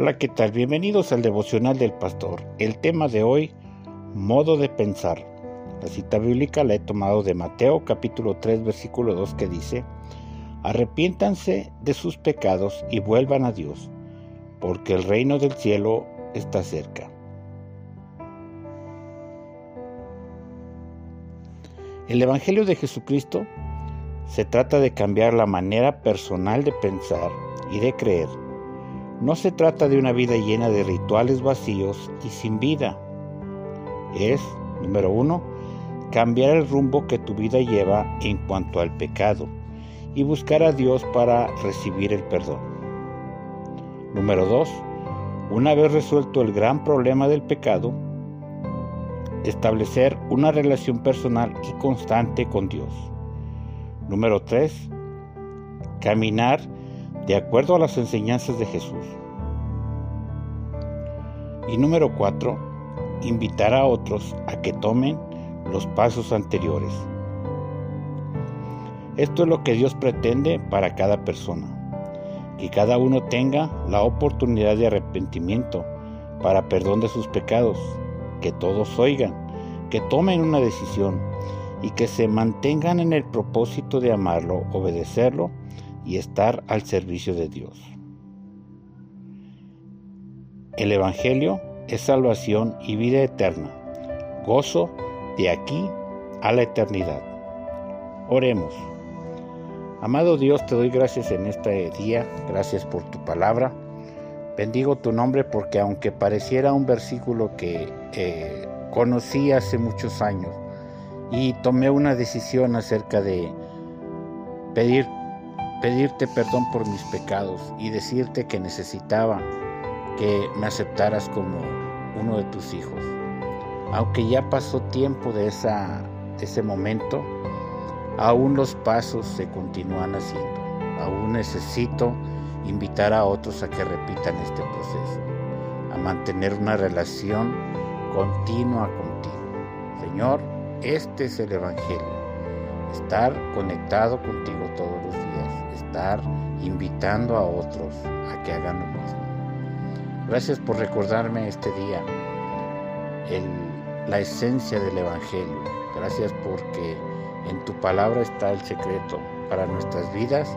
Hola, ¿qué tal? Bienvenidos al devocional del pastor. El tema de hoy, modo de pensar. La cita bíblica la he tomado de Mateo capítulo 3 versículo 2 que dice, Arrepiéntanse de sus pecados y vuelvan a Dios, porque el reino del cielo está cerca. El Evangelio de Jesucristo se trata de cambiar la manera personal de pensar y de creer no se trata de una vida llena de rituales vacíos y sin vida. Es, número uno, cambiar el rumbo que tu vida lleva en cuanto al pecado y buscar a Dios para recibir el perdón. Número dos, una vez resuelto el gran problema del pecado, establecer una relación personal y constante con Dios. Número tres, caminar de acuerdo a las enseñanzas de Jesús. Y número cuatro, invitar a otros a que tomen los pasos anteriores. Esto es lo que Dios pretende para cada persona, que cada uno tenga la oportunidad de arrepentimiento para perdón de sus pecados, que todos oigan, que tomen una decisión y que se mantengan en el propósito de amarlo, obedecerlo y estar al servicio de Dios. El Evangelio es salvación y vida eterna, gozo de aquí a la eternidad. Oremos. Amado Dios, te doy gracias en este día, gracias por tu palabra. Bendigo tu nombre porque aunque pareciera un versículo que eh, conocí hace muchos años y tomé una decisión acerca de pedir pedirte perdón por mis pecados y decirte que necesitaba que me aceptaras como uno de tus hijos. Aunque ya pasó tiempo de, esa, ese momento, aún los pasos se continúan haciendo. Aún necesito invitar a otros a que repitan este proceso, a mantener una relación continua contigo. Señor, este es el Evangelio. Estar conectado contigo todos invitando a otros a que hagan lo mismo. Gracias por recordarme este día la esencia del Evangelio. Gracias porque en tu palabra está el secreto para nuestras vidas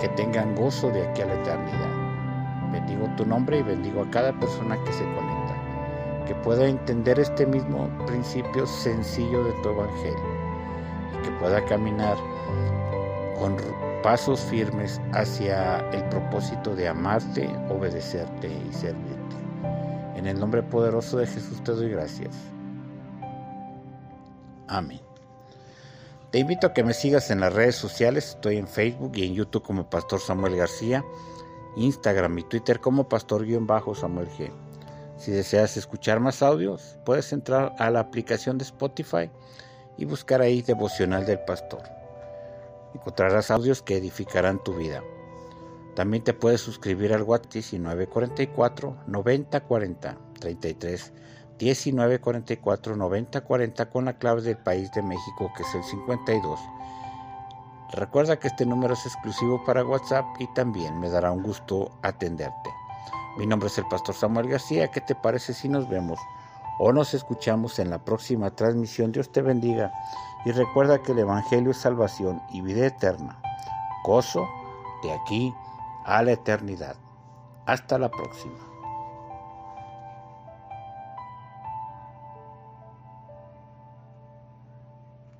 que tengan gozo de aquí a la eternidad. Bendigo tu nombre y bendigo a cada persona que se conecta, que pueda entender este mismo principio sencillo de tu Evangelio y que pueda caminar con pasos firmes hacia el propósito de amarte, obedecerte y servirte. En el nombre poderoso de Jesús te doy gracias. Amén. Te invito a que me sigas en las redes sociales. Estoy en Facebook y en YouTube como Pastor Samuel García, Instagram y Twitter como Pastor-Samuel G. Si deseas escuchar más audios, puedes entrar a la aplicación de Spotify y buscar ahí Devocional del Pastor encontrarás audios que edificarán tu vida. También te puedes suscribir al WhatsApp 1944 9040 33 1944 9040 con la clave del país de México que es el 52. Recuerda que este número es exclusivo para WhatsApp y también me dará un gusto atenderte. Mi nombre es el pastor Samuel García. ¿Qué te parece si nos vemos o nos escuchamos en la próxima transmisión? Dios te bendiga y recuerda que el Evangelio es salvación y vida eterna, gozo de aquí a la eternidad. Hasta la próxima.